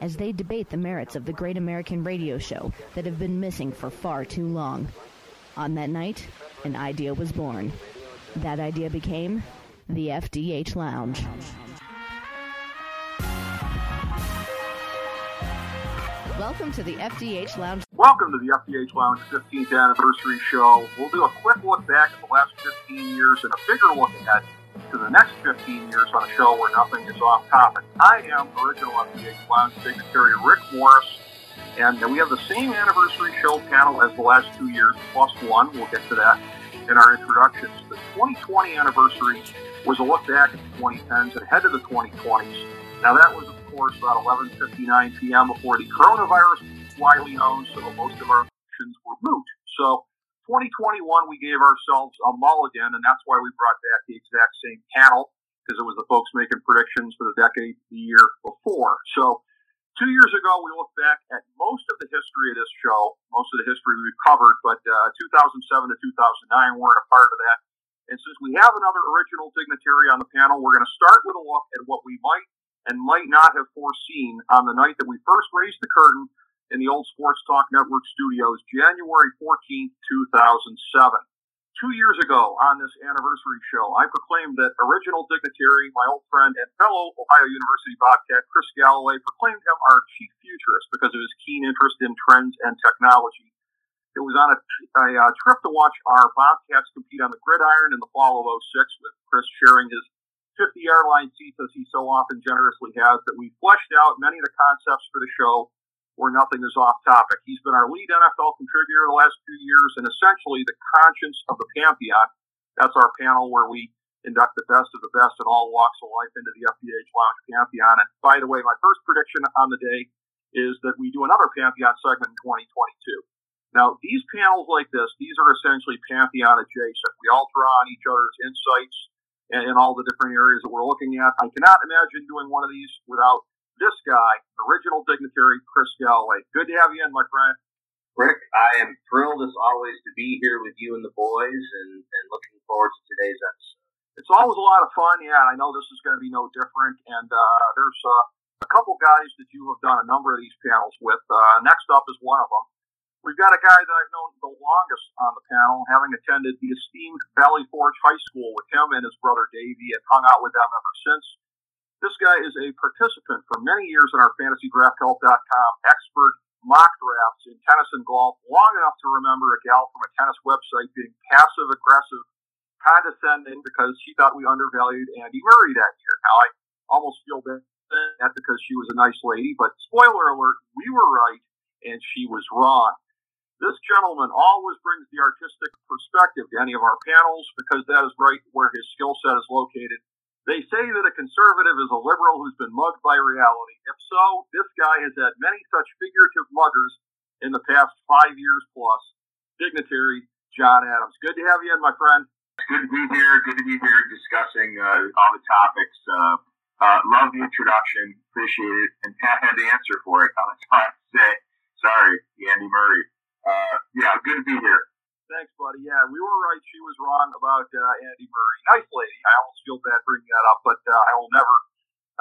as they debate the merits of the great American radio show that have been missing for far too long. On that night, an idea was born. That idea became the FDH Lounge. Welcome to the FDH Lounge. Welcome to the FDH Lounge 15th anniversary show. We'll do a quick look back at the last 15 years and a bigger look ahead to the next 15 years on a show where nothing is off topic. I am original FDH Lounge Secretary Rick Morris, and we have the same anniversary show panel as the last two years, plus one. We'll get to that in our introductions. The 2020 anniversary was a look back at the 2010s and ahead to the 2020s. Now that was, of course, about 11:59 p.m. before the coronavirus widely known, so most of our options were moot. So 2021, we gave ourselves a mulligan, and that's why we brought back the exact same panel, because it was the folks making predictions for the decade the year before. So, two years ago, we looked back at most of the history of this show, most of the history we've covered, but uh, 2007 to 2009 weren't a part of that. And since we have another original dignitary on the panel, we're going to start with a look at what we might and might not have foreseen on the night that we first raised the curtain in the old Sports Talk Network studios, January 14th, 2007. Two years ago on this anniversary show, I proclaimed that original dignitary, my old friend and fellow Ohio University Bobcat, Chris Galloway, proclaimed him our chief futurist because of his keen interest in trends and technology. It was on a, a, a trip to watch our Bobcats compete on the gridiron in the fall of 06 with Chris sharing his 50 airline seats as he so often generously has that we fleshed out many of the concepts for the show where nothing is off topic. He's been our lead NFL contributor the last few years and essentially the conscience of the Pantheon. That's our panel where we induct the best of the best in all walks of life into the FDH Lounge Pantheon. And by the way, my first prediction on the day is that we do another Pantheon segment in 2022. Now, these panels like this, these are essentially Pantheon adjacent. We all draw on each other's insights in all the different areas that we're looking at. I cannot imagine doing one of these without this guy, original dignitary Chris Galloway. Good to have you in, my friend. Rick, I am thrilled as always to be here with you and the boys and, and looking forward to today's episode. It's always a lot of fun, yeah. I know this is going to be no different. And uh, there's uh, a couple guys that you have done a number of these panels with. Uh, next up is one of them. We've got a guy that I've known the longest on the panel, having attended the esteemed Valley Forge High School with him and his brother Davey and hung out with them ever since. This guy is a participant for many years in our fantasydrafthelp.com expert mock drafts in tennis and golf, long enough to remember a gal from a tennis website being passive aggressive, condescending because she thought we undervalued Andy Murray that year. Now I almost feel bad that because she was a nice lady, but spoiler alert, we were right and she was wrong. This gentleman always brings the artistic perspective to any of our panels because that is right where his skill set is located. They say that a conservative is a liberal who's been mugged by reality. If so, this guy has had many such figurative muggers in the past five years plus. Dignitary Jon Adams. Good to have you in, my friend. Good to be here. Good to be here discussing uh, all the topics. Uh, uh, love the introduction. Appreciate it. And Pat had the answer for it. I was trying to say, sorry, Andy Murray. Uh, yeah, good to be here. Thanks, buddy. Yeah, we were right. She was wrong about uh, Andy Murray. Nice lady. I almost feel bad bringing that up, but uh, I will never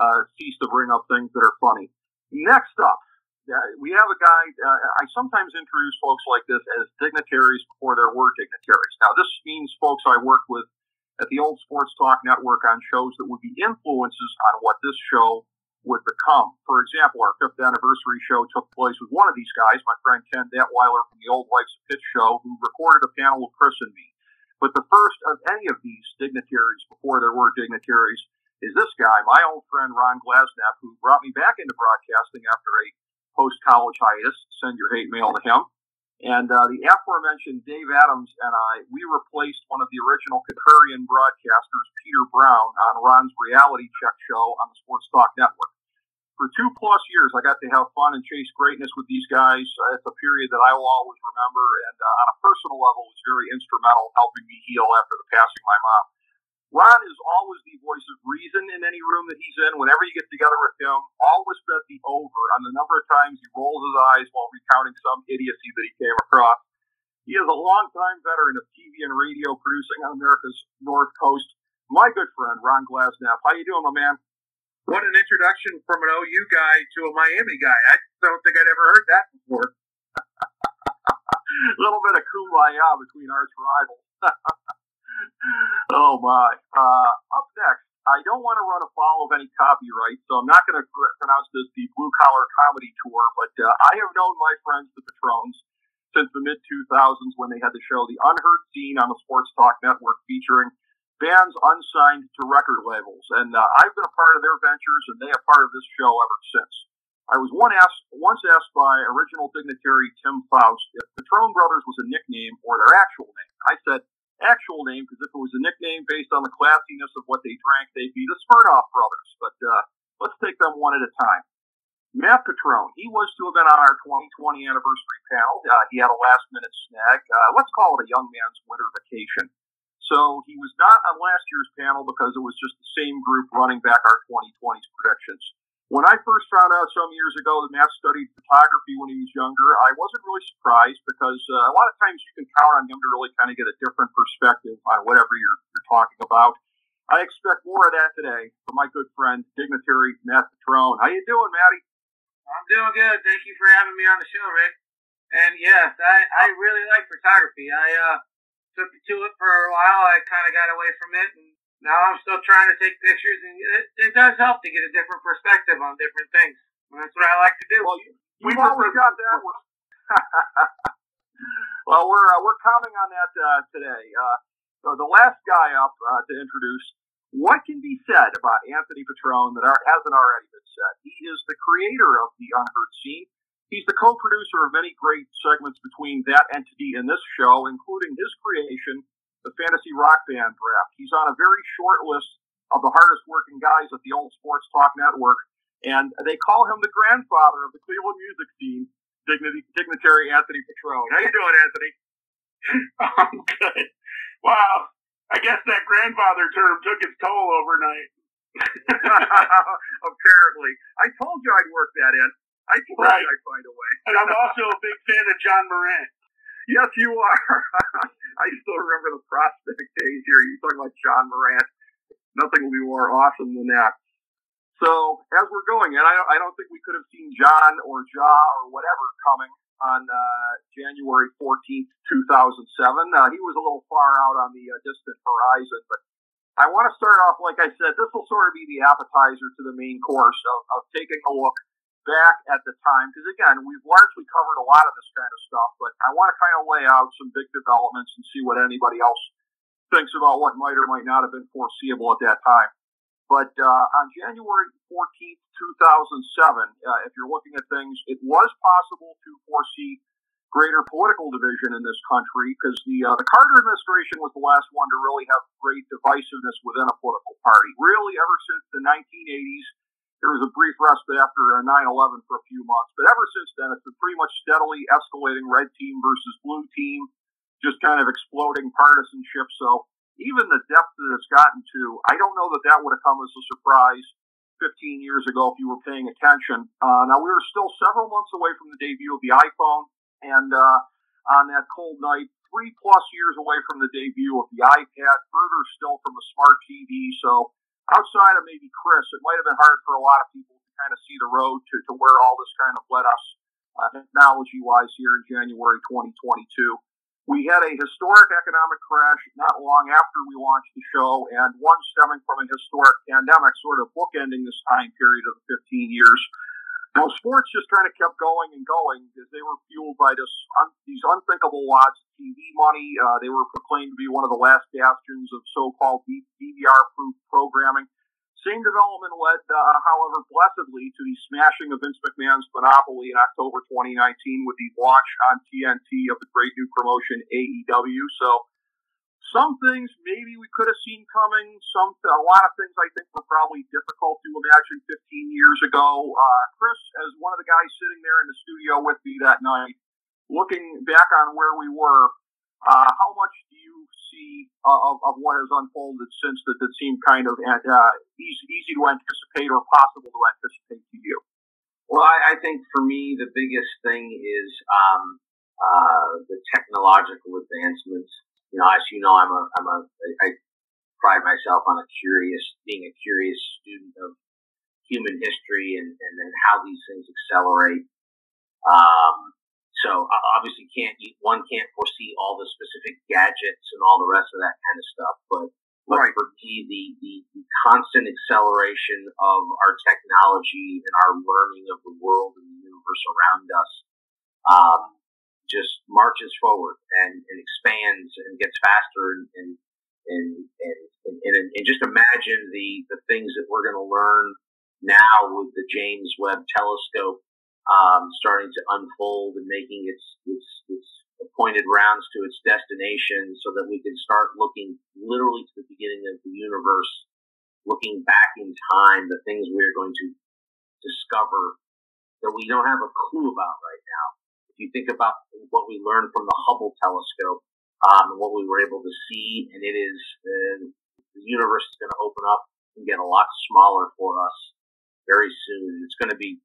uh, cease to bring up things that are funny. Next up, uh, we have a guy. Uh, I sometimes introduce folks like this as dignitaries before there were dignitaries. Now, this means folks I worked with at the old Sports Talk Network on shows that would be influences on what this show would become. For example, our fifth anniversary show took place with one of these guys, my friend Ken Detweiler from the Old Life's Pitch show, who recorded a panel with Chris and me. But the first of any of these dignitaries before there were dignitaries is this guy, my old friend Ron Glasenapp, who brought me back into broadcasting after a post college hiatus. Send your hate mail to him. And uh, the aforementioned Dave Adams and I, we replaced one of the original contrarian broadcasters, Peter Brown, on Ron's reality check show on the Sports Talk Network. For two plus years, I got to have fun and chase greatness with these guys. Uh, it's a period that I will always remember, and uh, on a personal level, was very instrumental helping me heal after the passing of my mom. Ron is always the voice of reason in any room that he's in. Whenever you get together with him, always bet the over on the number of times he rolls his eyes while recounting some idiocy that he came across. He is a longtime veteran of TV and radio producing on America's North Coast. My good friend, Ron Glasenapp. How you doing, my man? What an introduction from an OU guy to a Miami guy. I don't think I'd ever heard that before. a little bit of kumbaya between arch rivals. oh my. Uh, up next, I don't want to run afoul of any copyright, so I'm not going to pronounce this the Blue Collar Comedy Tour, but uh, I have known my friends, the Petrones, since the mid 2000s when they had the show The Unheard Scene on the Sports Talk Network featuring bands unsigned to record labels. And uh, I've been a part of their ventures, and they are part of this show ever since. I was one asked, once asked by original dignitary Tim Faust if Petrone Brothers was a nickname or their actual name. I said actual name because if it was a nickname based on the classiness of what they drank, they'd be the Smirnoff Brothers. But uh, let's take them one at a time. Matt Petrone, he was to have been on our 2020 anniversary panel. Uh, he had a last minute snag. Uh, let's call it a young man's winter vacation. So he was not on last year's panel because it was just the same group running back our 2020's predictions. When I first found out some years ago that Matt studied photography when he was younger, I wasn't really surprised because uh, a lot of times you can count on him to really kind of get a different perspective on whatever you're, you're talking about. I expect more of that today from my good friend, dignitary Matt Petrone. How you doing, Matty? I'm doing good. Thank you for having me on the show, Rick. And yes, I, I really like photography. I uh, took me to it for a while. I kind of got away from it, and now I'm still trying to take pictures, and it, it does help to get a different perspective on different things. And that's what I like to do. Well, you, we've always got that. well, we're uh, we're counting on that uh, today. Uh, so the last guy up uh, to introduce. What can be said about Anthony Petrone that hasn't already been said? He is the creator of the unheard scene. He's the co-producer of many great segments between that entity and this show, including his creation, the Fantasy Rock Band Draft. He's on a very short list of the hardest working guys at the old Sports Talk Network, and they call him the grandfather of the Cleveland music scene, dignity, dignitary Anthony Petrone. How you doing, Anthony? I'm good. Wow. I guess that grandfather term took its toll overnight. Apparently. I told you I'd work that in. I told right. I'd find a way. and I'm also a big fan of Ja Morant. Yes, you are. I still remember the prospect days here. You talking about Ja Morant. Nothing will be more awesome than that. So as we're going, and I, I don't think we could have seen John or Ja or whatever coming on uh, January 14th, 2007. Uh, he was a little far out on the uh, distant horizon, but I want to start off, like I said, this will sort of be the appetizer to the main course of, of taking a look back at the time, because again, we've largely covered a lot of this kind of stuff, but I want to kind of lay out some big developments and see what anybody else thinks about what might or might not have been foreseeable at that time. But uh, on January 14th, 2007, uh, if you're looking at things, it was possible to foresee greater political division in this country because the uh, the Carter administration was the last one to really have great divisiveness within a political party. Really, ever since the 1980s, there was a brief respite after 9/11 for a few months, but ever since then, it's been pretty much steadily escalating red team versus blue team, just kind of exploding partisanship. So even the depth that it's gotten to, I don't know that that would have come as a surprise 15 years ago if you were paying attention. Uh, now we were still several months away from the debut of the iPhone, and uh, on that cold night, three plus years away from the debut of the iPad, further still from the smart TV. So outside of maybe Chris, it might have been hard for a lot of people to kind of see the road to, to where all this kind of led us uh, technology wise here in January 2022. We had a historic economic crash not long after we launched the show, and one stemming from a historic pandemic, sort of bookending this time period of the 15 years. Now, sports just kind of kept going and going because they were fueled by this un, these unthinkable lots of TV money. Uh, they were proclaimed to be one of the last bastions of so-called DVR-proof programming. Same development led, uh, however, blessedly to the smashing of Vince McMahon's monopoly in October 2019 with the launch on TNT of the great new promotion AEW. So some things maybe we could have seen coming. Some a lot of things I think were probably difficult to imagine 15 years ago. Uh, Chris, as one of the guys sitting there in the studio with me that night, looking back on where we were, uh, how much do you see uh, of, of what has unfolded since that that seemed kind of uh, easy, easy to anticipate or possible to anticipate to you? Well, I, I think for me the biggest thing is um, uh, the technological advancements. You know, as you know, I'm a I'm a I pride myself on a curious being a curious student of human history and and, and how these things accelerate. Um, so obviously can't one can't foresee all the specific gadgets and all the rest of that kind of stuff, but but right. for me, the, the, the constant acceleration of our technology and our learning of the world and the universe around us um, just marches forward and, and expands and gets faster and and and, and, and, and just imagine the, the things that we're going to learn now with the James Webb Telescope um, starting to unfold and making its, its, its pointed rounds to its destination so that we can start looking literally to the beginning of the universe, looking back in time, the things we're going to discover that we don't have a clue about right now. If you think about what we learned from the Hubble telescope, um, what we were able to see, and it is, uh, the universe is going to open up and get a lot smaller for us very soon. It's going to be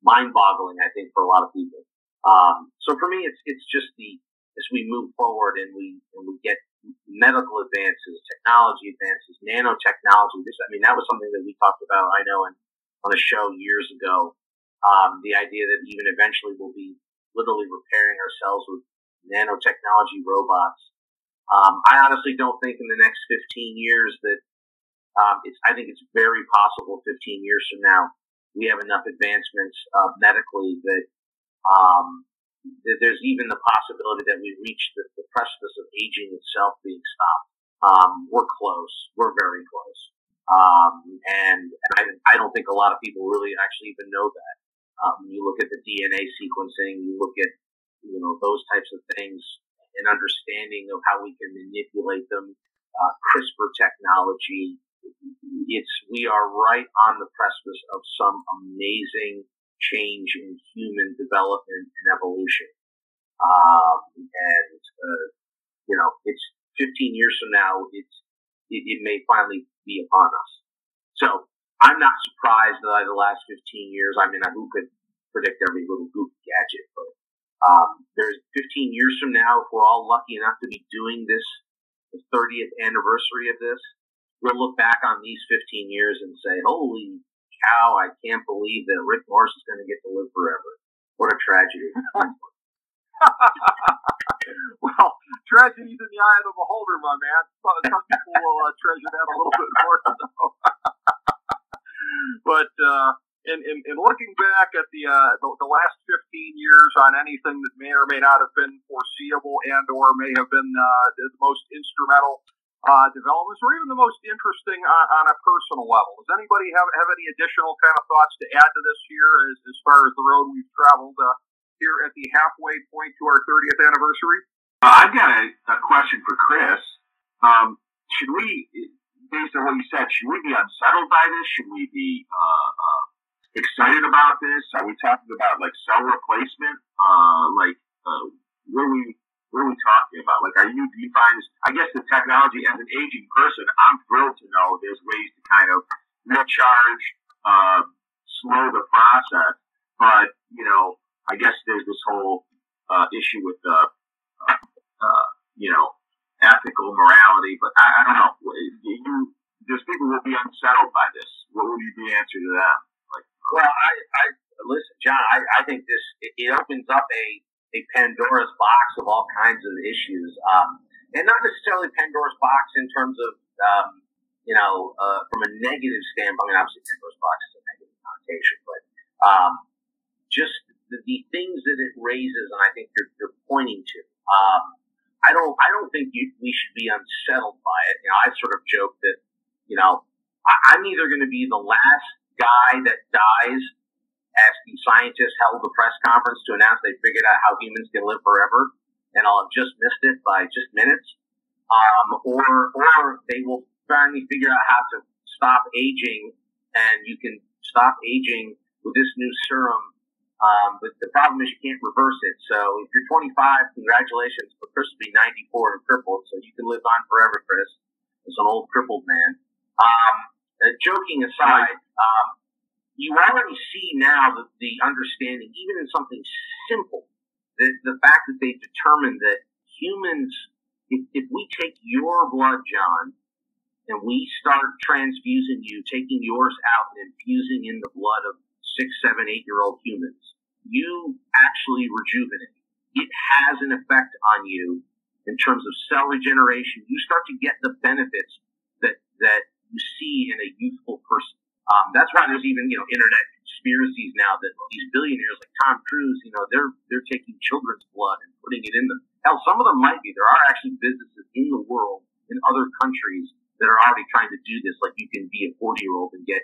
mind-boggling, I think, for a lot of people. Um, so for me, it's it's just the as we move forward and we and we get medical advances, technology advances, nanotechnology. This, I mean, that was something that we talked about. I know in, on a show years ago. Um, the idea that even eventually we'll be literally repairing ourselves with nanotechnology robots. Um, I honestly don't think in the next 15 years that um, it's. I think it's very possible 15 years from now we have enough advancements uh, medically that um, there's even the possibility that we reach the, the precipice of aging itself being stopped. Um, we're close. We're very close. Um, and, and I, I, don't think a lot of people really actually even know that. Um, you look at the DNA sequencing, you look at, you know, those types of things, an understanding of how we can manipulate them, uh, CRISPR technology, it's we are right on the precipice of some amazing change in human development and evolution. Um, and uh, you know, it's 15 years from now, it's it, it, may finally be upon us. So I'm not surprised that the last 15 years. I mean, who could predict every little goofy gadget? But um, there's 15 years from now, if we're all lucky enough to be doing this, the 30th anniversary of this, we'll look back on these 15 years and say, holy cow, I can't believe that Rick Morris is going to get to live forever. What a tragedy. well, tragedy's in the eye of the beholder, my man. Some people will uh, treasure that a little bit more. but uh, in, in, in, looking back at the, uh, the, the last 15 years on anything that may or may not have been foreseeable and or may have been uh, the most instrumental uh, developments, or even the most interesting on, on, a personal level. Does anybody have have any additional kind of thoughts to add to this here, as as far as the road we've traveled uh, here at the halfway point to our 30th anniversary? Uh, I've got a, a, question for Chris. Um, should we, based on what you said, should we be unsettled by this? Should we be uh, uh, excited about this? Are we talking about like cell replacement? Uh, like, what are we what are we talking about? Like, are you, find, I guess the technology as an aging person, I'm thrilled to know there's ways to kind of recharge, uh, slow the process. But, you know, I guess there's this whole, uh, issue with the, uh, uh, you know, ethical morality, but I, I don't know. You, there's people will be unsettled by this. What would be the answer to that? Like, well, I, I listen, Jon. I, I think this it, it opens up a a Pandora's box of all kinds of issues, um, and not necessarily Pandora's box in terms of um, you know uh, from a negative standpoint. I mean, obviously, Pandora's box is a negative connotation, but um, just the, the, things that it raises, and I think you're, you're pointing to. Um, I don't. I don't think you, we should be unsettled by it. You know, I sort of joke that you know I, I'm either going to be the last guy that dies as the scientists held the press conference to announce they figured out how humans can live forever, and I'll have just missed it by just minutes. um, or or they will finally figure out how to stop aging, and you can stop aging with this new serum. Um, but the problem is you can't reverse it. So if you're 25, congratulations, but Chris will be 94 and crippled, so you can live on forever, Chris. As an old crippled man. Um, uh, joking aside, um, you already see now the, the understanding, even in something simple, the fact that they determined that humans, if, if we take your blood, John, and we start transfusing you, taking yours out and infusing in the blood of six, seven, eight year old humans, you actually rejuvenate. It has an effect on you in terms of cell regeneration. You start to get the benefits that, that you see in a youthful person. Um, that's why there's even, you know, internet conspiracies now that these billionaires like Tom Cruise, you know, they're, they're taking children's blood and putting it in them. Hell, some of them might be. There are actually businesses in the world, in other countries, that are already trying to do this. Like you can be a 40 year old and get,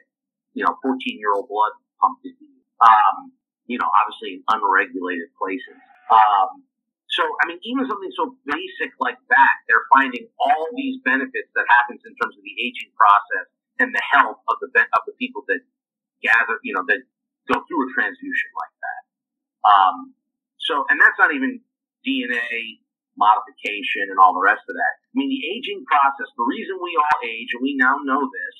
you know, 14 year old blood pumped into you. Um, you know, obviously in unregulated places. Um, so, I mean, even something so basic like that, they're finding all these benefits that happens in terms of the aging process and the health of the of the people that gather, you know, that go through a transfusion like that. Um, so, and that's not even DNA modification and all the rest of that. I mean, the aging process, the reason we all age, and we now know this,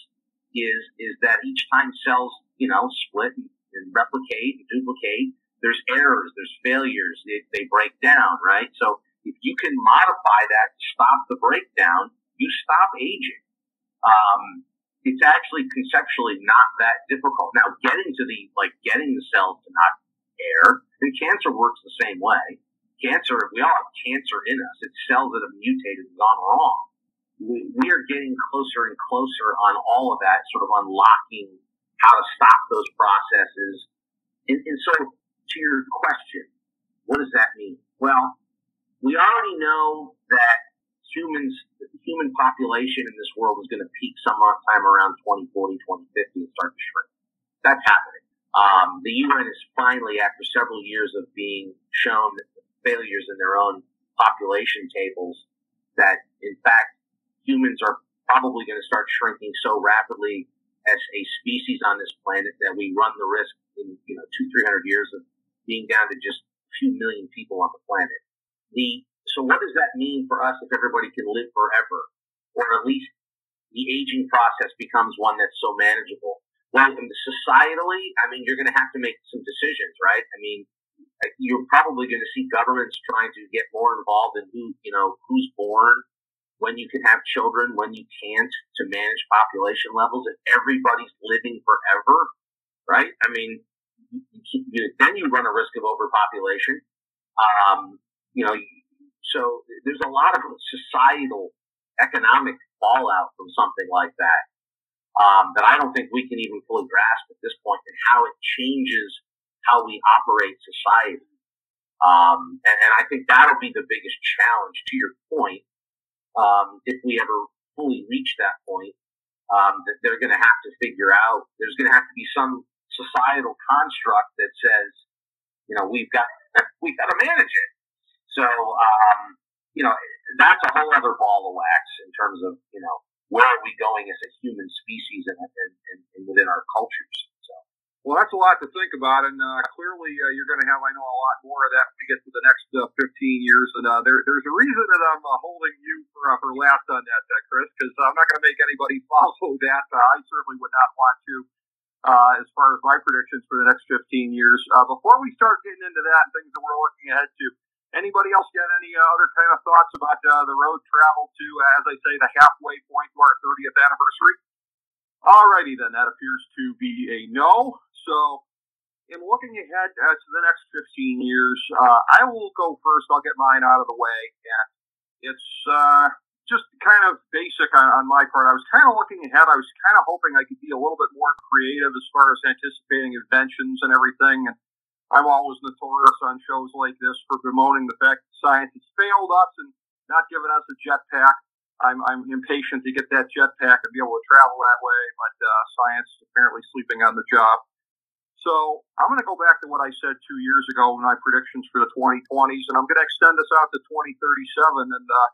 is, is that each time cells, you know, split and, replicate and duplicate, there's errors, there's failures, they, they break down, right? So if you can modify that to stop the breakdown, you stop aging. Um, it's actually conceptually not that difficult. Now, getting to the, like, getting the cells to not err, and cancer works the same way. Cancer, we all have cancer in us. It's cells that have mutated and gone wrong. We, we are getting closer and closer on all of that, sort of unlocking how to stop those processes. And, and so, to your question, what does that mean? Well, we already know that humans, the human population in this world is going to peak sometime around 2040, 2050 and start to shrink. That's happening. Um, the UN is finally, after several years of being shown failures in their own population tables, that in fact humans are probably going to start shrinking so rapidly as a species on this planet that we run the risk in you know two three hundred years of being down to just a few million people on the planet. The so what does that mean for us if everybody can live forever, or at least the aging process becomes one that's so manageable? Well, societally, I mean, you're going to have to make some decisions, right? I mean, uh, you're probably going to see governments trying to get more involved in who, you know, who's born, when you can have children, when you can't, to manage population levels. If everybody's living forever, right? I mean, you, you, then you run a risk of overpopulation. Um, you know, so there's a lot of societal, economic fallout from something like that um, that I don't think we can even fully grasp at this point, and how it changes how we operate society. Um, and, and, I think that'll be the biggest challenge. To your point, um, if we ever fully reach that point, um, that they're going to have to figure out. There's going to have to be some societal construct that says, you know, we've got we've got to manage it. So, um, you know, that's a whole other ball of wax in terms of you know where are we going as a human species and, and, and, and within our cultures. Well, that's a lot to think about, and uh, clearly uh, you're going to have, I know, a lot more of that when we get to the next uh, 15 years. And uh, there, there's a reason that I'm uh, holding you for, uh, for last on that, uh, Chris, because I'm not going to make anybody follow that. Uh, I certainly would not want to. Uh, as far as my predictions for the next 15 years. Uh, before we start getting into that and things that we're looking ahead to, Anybody else got any uh, other kind of thoughts about uh, the road travel to, as I say, the halfway point to our 30th anniversary? Alrighty then, that appears to be a no. So, in looking ahead uh, to the next 15 years, uh, I will go first. I'll get mine out of the way. And it's uh, just kind of basic on, on my part. I was kind of looking ahead. I was kind of hoping I could be a little bit more creative as far as anticipating inventions and everything. And I'm always notorious on shows like this for bemoaning the fact that science has failed us and not given us a jetpack. I'm, I'm impatient to get that jetpack and be able to travel that way, but uh, science is apparently sleeping on the job. So I'm going to go back to what I said two years ago in my predictions for the 2020s, and I'm going to extend this out to 2037. And uh,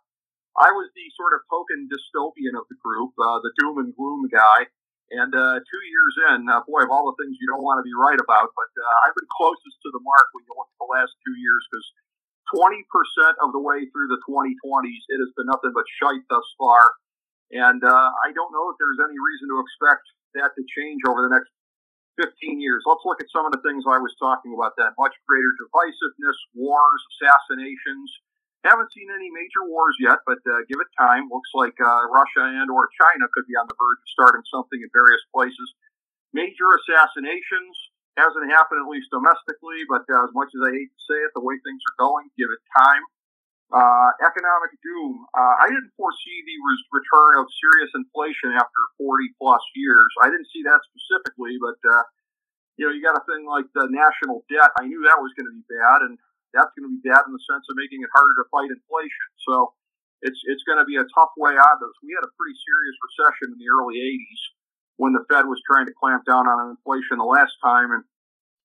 I was the sort of token dystopian of the group, uh, the doom and gloom guy. And uh, two years in, uh, boy, of all the things you don't want to be right about, but uh, I've been closest to the mark when you look at the last two years because 20% of the way through the 2020s, it has been nothing but shite thus far. And uh, I don't know if there's any reason to expect that to change over the next 15 years. Let's look at some of the things I was talking about then. Much greater divisiveness, wars, assassinations, haven't seen any major wars yet, but uh, give it time. Looks like uh, Russia and or China could be on the verge of starting something in various places. Major assassinations hasn't happened at least domestically, but uh, as much as I hate to say it, the way things are going, give it time. Uh, economic doom. Uh, I didn't foresee the res- return of serious inflation after 40 plus years. I didn't see that specifically, but uh, you know, you got a thing like the national debt. I knew that was going to be bad, and that's going to be bad in the sense of making it harder to fight inflation. So it's it's going to be a tough way out of this. We had a pretty serious recession in the early 80s when the Fed was trying to clamp down on inflation the last time, and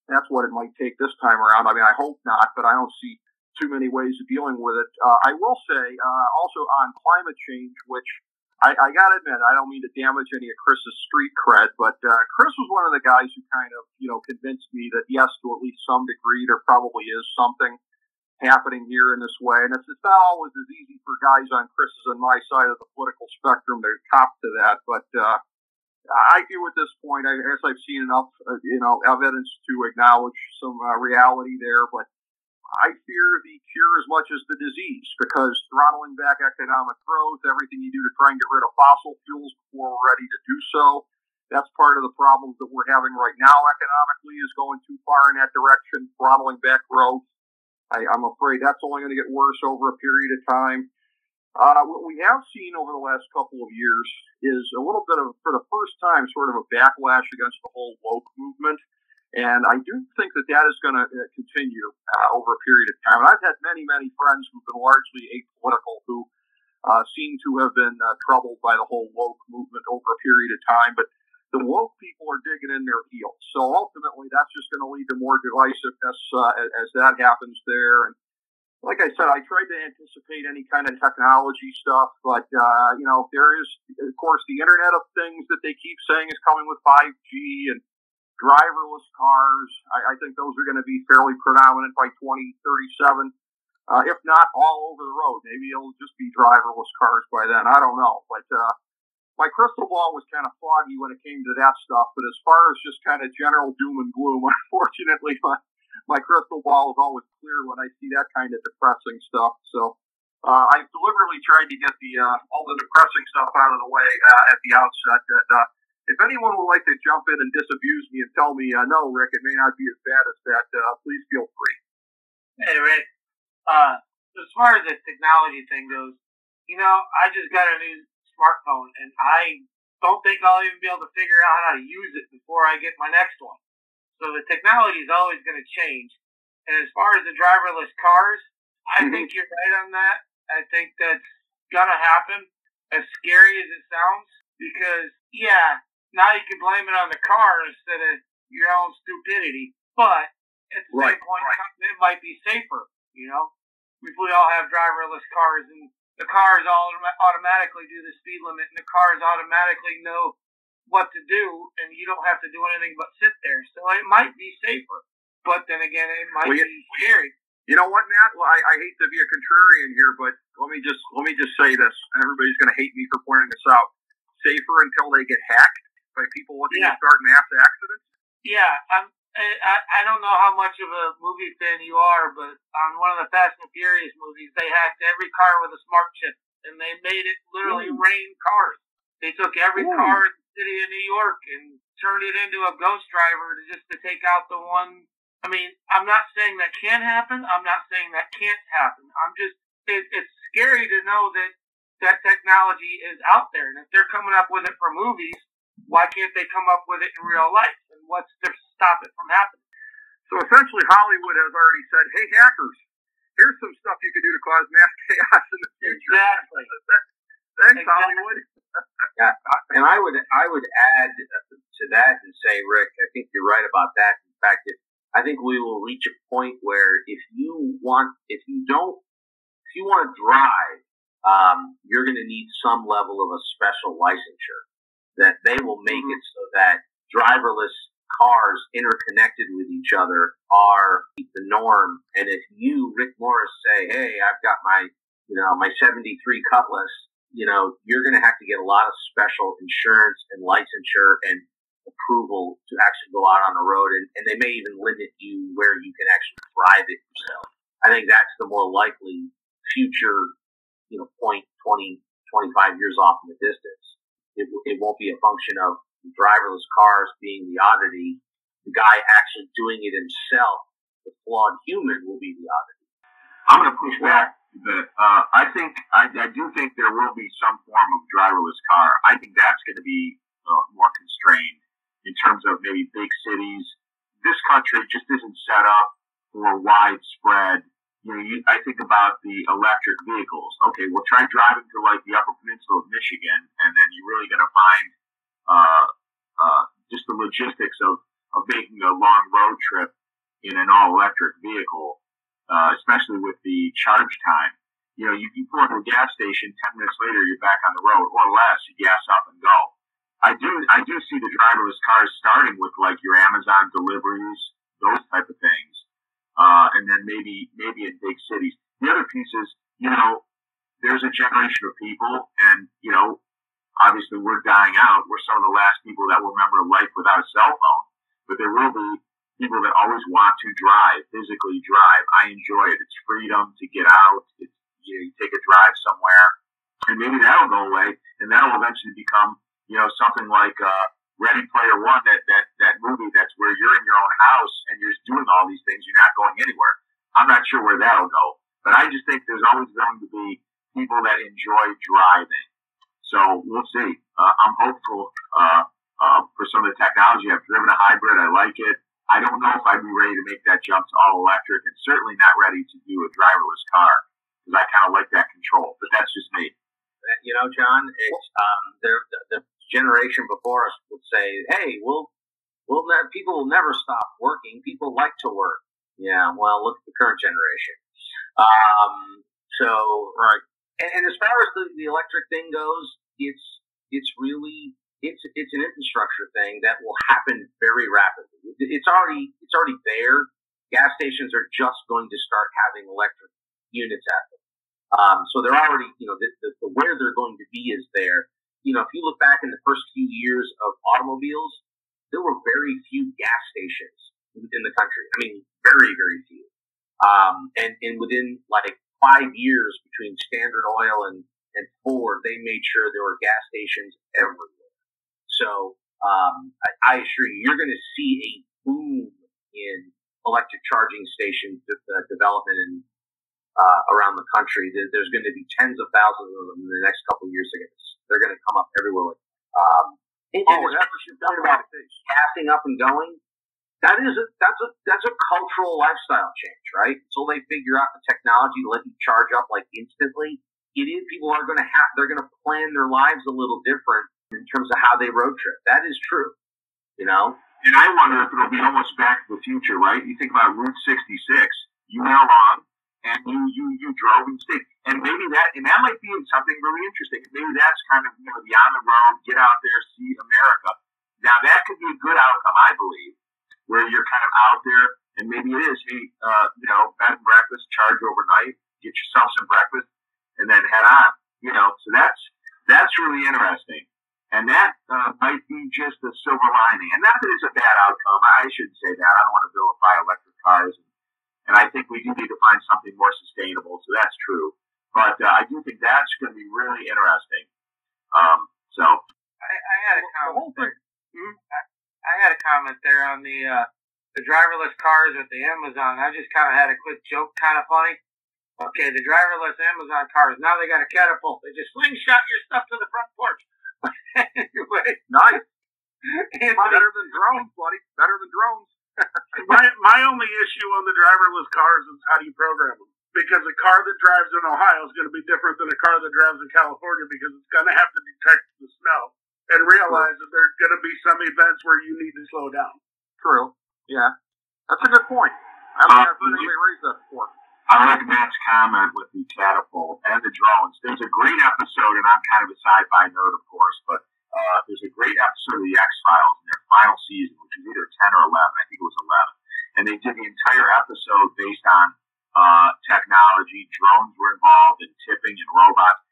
that's what it might take this time around. I mean, I hope not, but I don't see too many ways of dealing with it. Uh, I will say uh, also on climate change, which I, I got to admit, I don't mean to damage any of Chris's street cred, but uh, Chris was one of the guys who kind of, you know, convinced me that yes, to at least some degree, there probably is something happening here in this way. And it's, it's not always as easy for guys on Chris's and my side of the political spectrum to cop to that. But uh, I do at this point, I guess I've seen enough, uh, you know, evidence to acknowledge some uh, reality there. But I fear the cure as much as the disease because throttling back economic growth, everything you do to try and get rid of fossil fuels before we're ready to do so, that's part of the problems that we're having right now economically is going too far in that direction, throttling back growth. I, I'm afraid that's only going to get worse over a period of time. Uh, what we have seen over the last couple of years is a little bit of, for the first time, sort of a backlash against the whole woke movement. And I do think that that is going to uh, continue uh, over a period of time. And I've had many, many friends who've been largely apolitical who uh, seem to have been uh, troubled by the whole woke movement over a period of time. But the woke people are digging in their heels. So ultimately, that's just going to lead to more divisiveness uh, as, as that happens there. And like I said, I tried to anticipate any kind of technology stuff, but uh, you know, there is, of course, the Internet of Things that they keep saying is coming with 5G and driverless cars. I, I think those are going to be fairly predominant by 2037. Uh, if not all over the road, maybe it'll just be driverless cars by then. I don't know, but uh, my crystal ball was kind of foggy when it came to that stuff. But as far as just kind of general doom and gloom, unfortunately, my my crystal ball is always clear when I see that kind of depressing stuff. So uh, I deliberately tried to get the uh, all the depressing stuff out of the way uh, at the outset. Uh, if anyone would like to jump in and disabuse me and tell me, uh, no, Rick, it may not be as bad as that, uh, please feel free. Hey, Rick. Uh, as far as the technology thing goes, you know, I just got a new smartphone, and I don't think I'll even be able to figure out how to use it before I get my next one. So the technology is always going to change. And as far as the driverless cars, I mm-hmm. think you're right on that. I think that's going to happen, as scary as it sounds, because, yeah, now you can blame it on the car instead of your own stupidity. But at the right, same point, right. it might be safer. You know, if we all have driverless cars and the cars all automatically do the speed limit and the cars automatically know what to do and you don't have to do anything but sit there. So it might be safer. But then again, it might well, be scary. You know what, Matt? Well, I, I hate to be a contrarian here, but let me just let me just say this, and everybody's going to hate me for pointing this out. Safer until they get hacked by people looking yeah. to start mass accidents? Yeah, I'm, I, I don't know how much of a movie fan you are, but on one of the Fast and Furious movies, they hacked every car with a smart chip, and they made it literally Ooh. rain cars. They took every Ooh. car in the city of New York and turned it into a ghost driver to just to take out the one. I mean, I'm not saying that can happen. I'm not saying that can't happen. I'm just it, it's scary to know that that technology is out there, and if they're coming up with it for movies, why can't they come up with it in real life? And what's to stop it from happening? So essentially, Hollywood has already said, "Hey, hackers, here's some stuff you can do to cause mass chaos in the future." Exactly. Thanks, exactly. Hollywood. yeah, and I would I would add to that and say, Rick, I think you're right about that. In fact, if, I think we will reach a point where if you want, if you don't, if you want to drive um, you're going to need some level of a special licensure that they will make it so that driverless cars interconnected with each other are the norm. And if you, Rick Morris, say, "Hey, I've got my, you know, my '73 Cutlass," you know, you're going to have to get a lot of special insurance and licensure and approval to actually go out on the road, and, and they may even limit you where you can actually drive it yourself. I think that's the more likely future, you know, point 20, 25 years off in the distance. It, it won't be a function of driverless cars being the oddity. The guy actually doing it himself, the flawed human, will be the oddity. I'm going to push back a. Uh, I think I, I, do think there will be some form of driverless car. I think that's going to be uh, more constrained in terms of maybe big cities. This country just isn't set up for widespread. You know, you, I think about the electric vehicles. Okay, well, try driving to like the Upper Peninsula of Michigan, and then you're really going to find uh, uh, just the logistics of, of making a long road trip in an all electric vehicle, uh, especially with the charge time. You know, you, you pull into a gas station, 10 minutes later, you're back on the road, or less, you gas up and go. I do, I do see the driverless cars starting with like your Amazon deliveries, those type of things. Uh, and then maybe, maybe in big cities. The other piece is, you know, there's a generation of people and, you know, obviously we're dying out. We're some of the last people that will remember life without a cell phone, but there will be people that always want to drive, physically drive. I enjoy it. It's freedom to get out. It's, you, know, you take a drive somewhere and maybe that'll go away and that'll eventually become, you know, something like, uh, Ready Player One, that, that, that movie that's where you're in your own house and you're doing all these things. You're not going anywhere. I'm not sure where that'll go, but I just think there's always going to be people that enjoy driving so we'll see. Uh, I'm hopeful uh, uh, for some of the technology. I've driven a hybrid. I like it. I don't know if I'd be ready to make that jump to all electric, and certainly not ready to do a driverless car because I kind of like that control. But that's just me. You know, Jon, it's um, there. The, the generation before us would say, "Hey, we'll, we'll ne- people will never stop working. People like to work." Yeah, well, look at the current generation. Um, so, right. And, and as far as the, the electric thing goes, it's it's really it's it's an infrastructure thing that will happen very rapidly. It's already it's already there. Gas stations are just going to start having electric units at them. Um, so they're already, you know, the, the, the, where they're going to be is there. You know, if you look back in the first few years of automobiles, there were very few gas stations in, the country. I mean, very, very few. Um, and, and within like five years between Standard Oil and and Ford, they made sure there were gas stations everywhere. So um, I, I, assure you, you're going to see a boom in electric charging station de- uh, development in, uh, around the country. There's going to be tens of thousands of them in the next couple of years. They're going to, they're going to come up everywhere. Um, and, oh, and that's what you've done about casting up and going. That is a that's a that's a cultural lifestyle change, right? Until they figure out the technology to let you charge up like instantly, it is people are going to have they're going to plan their lives a little different in terms of how they road trip. That is true, you know. And I wonder if it'll be almost back to the future, right? You think about Route 66. You went along and you you you drove and stayed, and maybe that and that might be something really interesting. Maybe that's kind of you know the on the road, get out there, see America. Now that could be a good outcome, I believe, where you're kind of out there, and maybe it is, hey, uh, you know, bed and breakfast, charge overnight, get yourself some breakfast, and then head on. You know, so that's that's really interesting, and that uh, might be just a silver lining. And not that it's a bad outcome. I shouldn't say that. I don't want to vilify electric cars, and we do need to find something more sustainable. So that's true. But uh, I do think that's going to be really interesting. Um, so I, I had a comment. There. Hmm? I, I had a comment there on the uh, the driverless cars with the Amazon. I just kind of had a quick joke, kind of funny. Okay, the driverless Amazon cars. Now they got a catapult. They just slingshot your stuff to the front porch. anyway, nice. Better than drones, buddy. Better than drones. My my only issue on the driverless cars is how do you program them? Because a car that drives in Ohio is going to be different than a car that drives in California because it's going to have to detect the snow and realize that there's going to be some events where you need to slow down. True. Yeah, that's a good point. I don't uh, know if anybody raised that before. I like Matt's comment with the catapult and the drones. There's a great episode, and I'm kind of a sci-fi nerd, of course, but uh, there's a great episode of the X Files in their final season, which was either 10 or 11. I think it was 11, and they did the entire episode based on uh, technology. Drones were involved, and tipping and robots.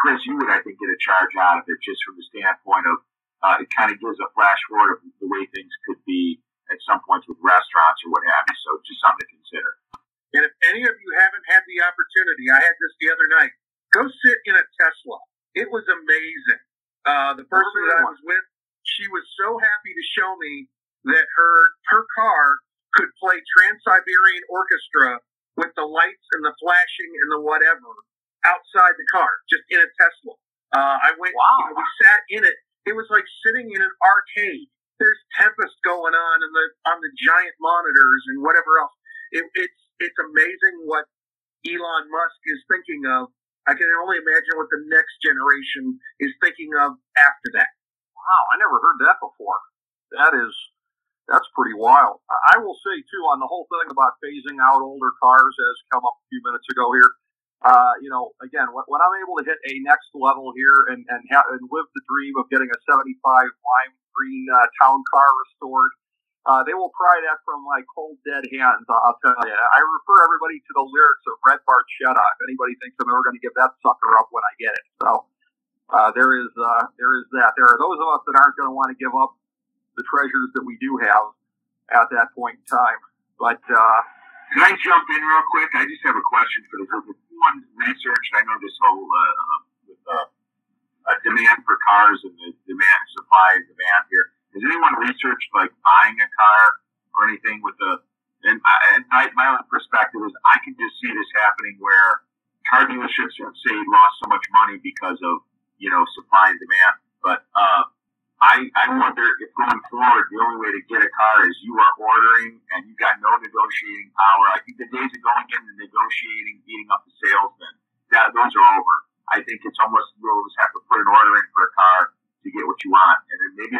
Chris, you would, I think, get a charge out of it just from the standpoint of uh, it kind of gives a flash forward of the way things could be at some points with restaurants or what have you. So just something to consider. And if any of you haven't had the opportunity, I had this the other night. Go sit in a Tesla. It was amazing. Uh, the person that I was with, she was so happy to show me that her her car could play Trans Siberian Orchestra with the lights and the flashing and the whatever outside the car, just in a Tesla. Uh, I went, wow. you know, we sat in it. It was like sitting in an arcade. There's Tempest going on in the on the giant monitors and whatever else. It, it's it's amazing what Elon Musk is thinking of. I can only imagine what the next generation is thinking of after that. Wow, I never heard that before. That is, that's pretty wild. I will say too on the whole thing about phasing out older cars, as come up a few minutes ago here. Uh, you know, again, when, when, I'm able to hit a next level here and and, ha- and live the dream of getting a 75 lime green uh, town car restored, uh, they will pry that from my cold, dead hands. I'll tell you. I refer everybody to the lyrics of Red Barchetta. If anybody thinks I'm ever going to give that sucker up when I get it, so uh, there is uh, there is that. There are those of us that aren't going to want to give up the treasures that we do have at that point in time. But uh, can I jump in real quick? I just have a question for the group. If anyone researched, I know this whole uh, with uh, demand for cars and the demand supply and demand here has anyone researched like buying a car or anything with the? And, I, and I, my own perspective is I can just see this happening where car dealerships have say lost so much money because of you know supply and demand. But uh, I I wonder if going forward the only way to get a car is you are ordering and you got no negotiating power. I think the days of going in and negotiating, beating up the salesman, that those are over. I think it's almost you'll just have to put an order in for a car to get what you want, and then maybe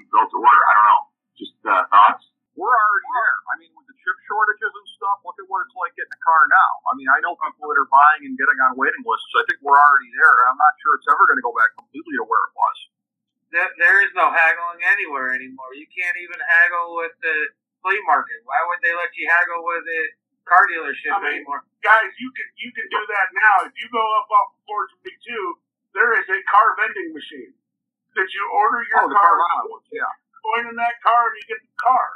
be built to order. I don't know. Just uh, thoughts? We're already there. I mean, with the chip shortages and stuff, look at what it's like getting a car now. I mean, I know people that are buying and getting on waiting lists. I think we're already there. I'm not sure it's ever going to go back completely to where it was. There, there is no haggling anywhere anymore. You can't even haggle with the flea market. Why would they let you haggle with the car dealership I mean, anymore? Guys, you can you can do that now. If you go up off 422, there is a car vending machine that you order your oh, car. yeah. Going in that car and you get the car.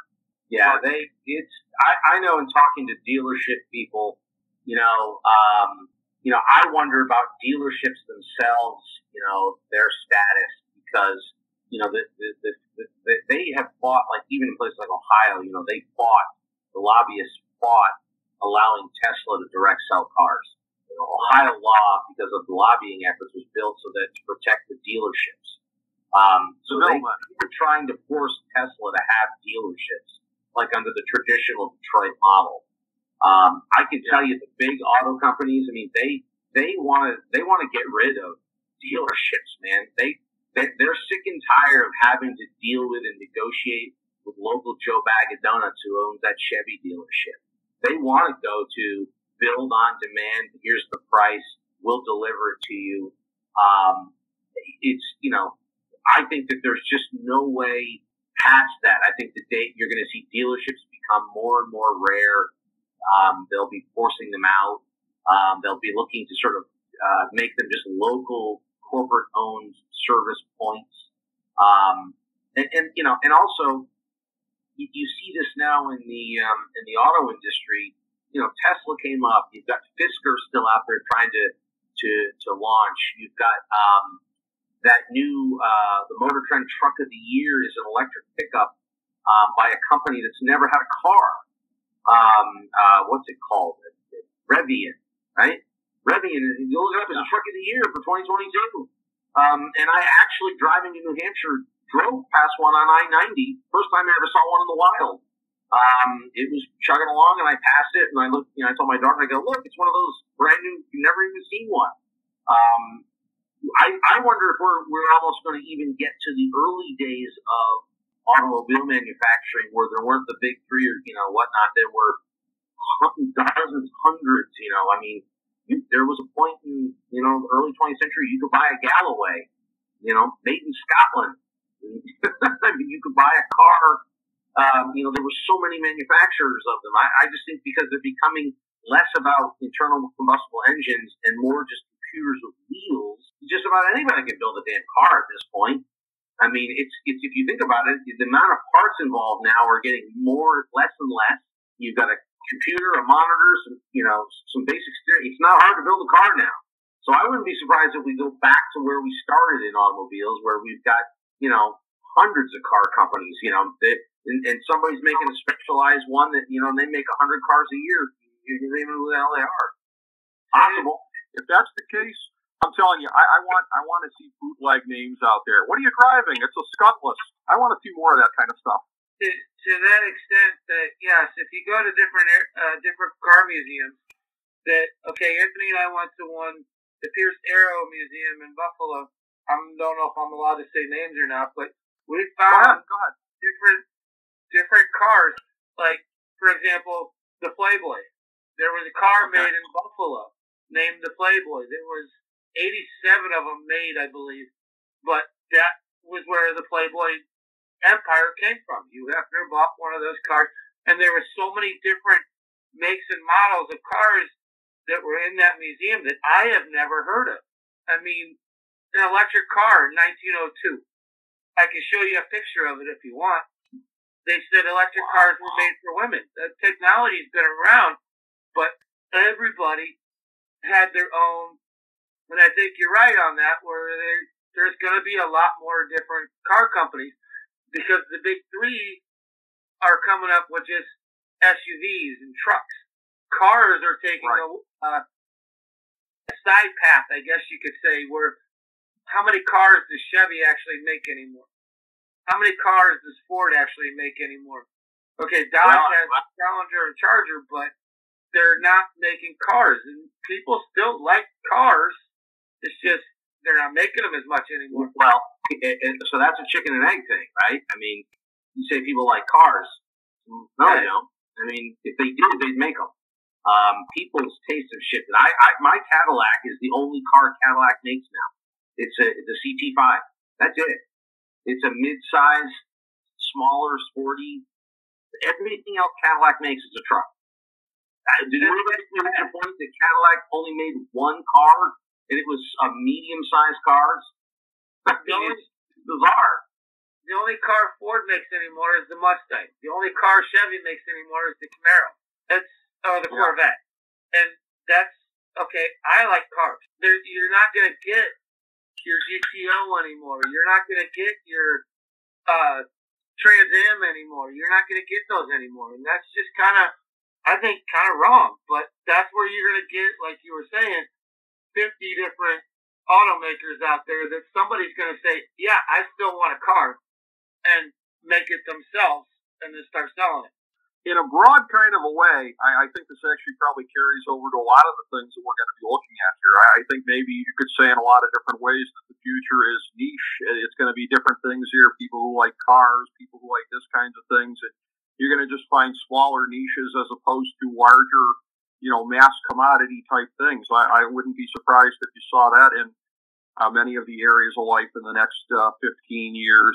Yeah, they. It's. I, I know in talking to dealership people, you know, um, you know, I wonder about dealerships themselves. You know, their status because you know the, the, the, the, they have fought like even in places like Ohio. You know, they fought the lobbyists fought allowing Tesla to direct sell cars. You know, Ohio law, because of the lobbying efforts, was built so that to protect the dealerships. Um, so they were trying to force Tesla to have dealerships, like under the traditional Detroit model. Um, I can tell you the big auto companies. I mean, they they want to they want to get rid of dealerships, man. They, they they're sick and tired of having to deal with and negotiate with local Joe Bag of Donuts who owns that Chevy dealership. They want to go to build on demand. Here's the price. We'll deliver it to you. Um, it's you know I think that there's just no way past that. I think the date you're going to see dealerships become more and more rare. Um, they'll be forcing them out. Um, they'll be looking to sort of uh, make them just local corporate owned service points. Um, and, and, you know, and also you, you, see this now in the um, in the auto industry. You know, Tesla came up. You've got Fisker still out there trying to to to launch. You've got um, that new uh, the Motor Trend Truck of the Year is an electric pickup um, by a company that's never had a car. Um, uh, what's it called? Rivian, right? Rivian. You look it up as a Truck of the Year for 2022. Um, and I actually driving in New Hampshire drove past one on I-90. First time I ever saw one in the wild. Um, it was chugging along, and I passed it, and I looked. You know, I told my daughter, I go, "Look, it's one of those brand new. You never even seen one." Um, I, I wonder if we're, we're almost going to even get to the early days of automobile manufacturing where there weren't the big three or, you know, whatnot. There were dozens, hundreds. You know, I mean, you, there was a point in you know the early 20th century you could buy a Galloway, you know, made in Scotland. You could buy a car. Um, you know, there were so many manufacturers of them. I, I just think because they're becoming less about internal combustible engines and more just computers with wheels. Just about anybody can build a damn car at this point. I mean, it's, it's if you think about it, the amount of parts involved now are getting more, less and less. You've got a computer, a monitor, some, you know, some basic steering. It's not hard to build a car now. So I wouldn't be surprised if we go back to where we started in automobiles, where we've got, you know, hundreds of car companies, you know, that, and, and somebody's making a specialized one that, you know, they make a hundred cars a year. You don't even know who the hell they are. Possible. If that's the case, I'm telling you, I, I want I want to see bootleg names out there. What are you driving? It's a Scutless. I want to see more of that kind of stuff. To, to that extent, that yes, if you go to different uh, different car museums, that okay, Anthony and I went to one, the Pierce Arrow Museum in Buffalo. I don't know if I'm allowed to say names or not, but we found go ahead, go ahead. different different cars. Like for example, the Playboy. There was a car Okay. made in Buffalo named the Playboy. There was 87 of them made, I believe, but that was where the Playboy empire came from. Hugh Hefner bought one of those cars, and there were so many different makes and models of cars that were in that museum that I have never heard of. I mean, an electric car in 1902. I can show you a picture of it if you want. They said electric cars were made for women. The technology's been around, but everybody had their own. And I think you're right on that, where there, there's going to be a lot more different car companies because the big three are coming up with just SUVs and trucks. Cars are taking a, uh, a side path, I guess you could say, where how many cars does Chevy actually make anymore? How many cars does Ford actually make anymore? Okay, Dodge Well, has Challenger and Charger, but they're not making cars, and people still like cars. It's just they're not making them as much anymore. Well, it, it, so that's a chicken and egg thing, right? I mean, you say people like cars. No, they don't. I mean, if they did, they'd make them. Um, people's taste have shifted. I, I, my Cadillac is the only car Cadillac makes now. It's a, it's a CT5. That's it. It's a mid-size, smaller, sporty. Everything else Cadillac makes is a truck. Uh, did anybody reach a point that Cadillac only made one car and it was a medium-sized cars? The only, bizarre. the only car Ford makes anymore is the Mustang. The only car Chevy makes anymore is the Camaro. That's or the Yeah. Corvette, and that's okay. I like cars. There, you're not gonna get your GTO anymore. You're not gonna get your uh, Trans Am anymore. You're not gonna get those anymore, and that's just kind of, I think, kind of wrong. But that's where you're gonna get, like you were saying, fifty different automakers out there that somebody's gonna say, yeah, I still want a car, and make it themselves, and then start selling it. in a broad kind of a way, I, I think this actually probably carries over to a lot of the things that we're going to be looking at here. I, I think maybe you could say in a lot of different ways that the future is niche. It's going to be different things here. People who like cars, people who like this kinds of things, and you're going to just find smaller niches as opposed to larger, you know, mass commodity type things. I, I wouldn't be surprised if you saw that in uh, many of the areas of life in the next uh, 15 years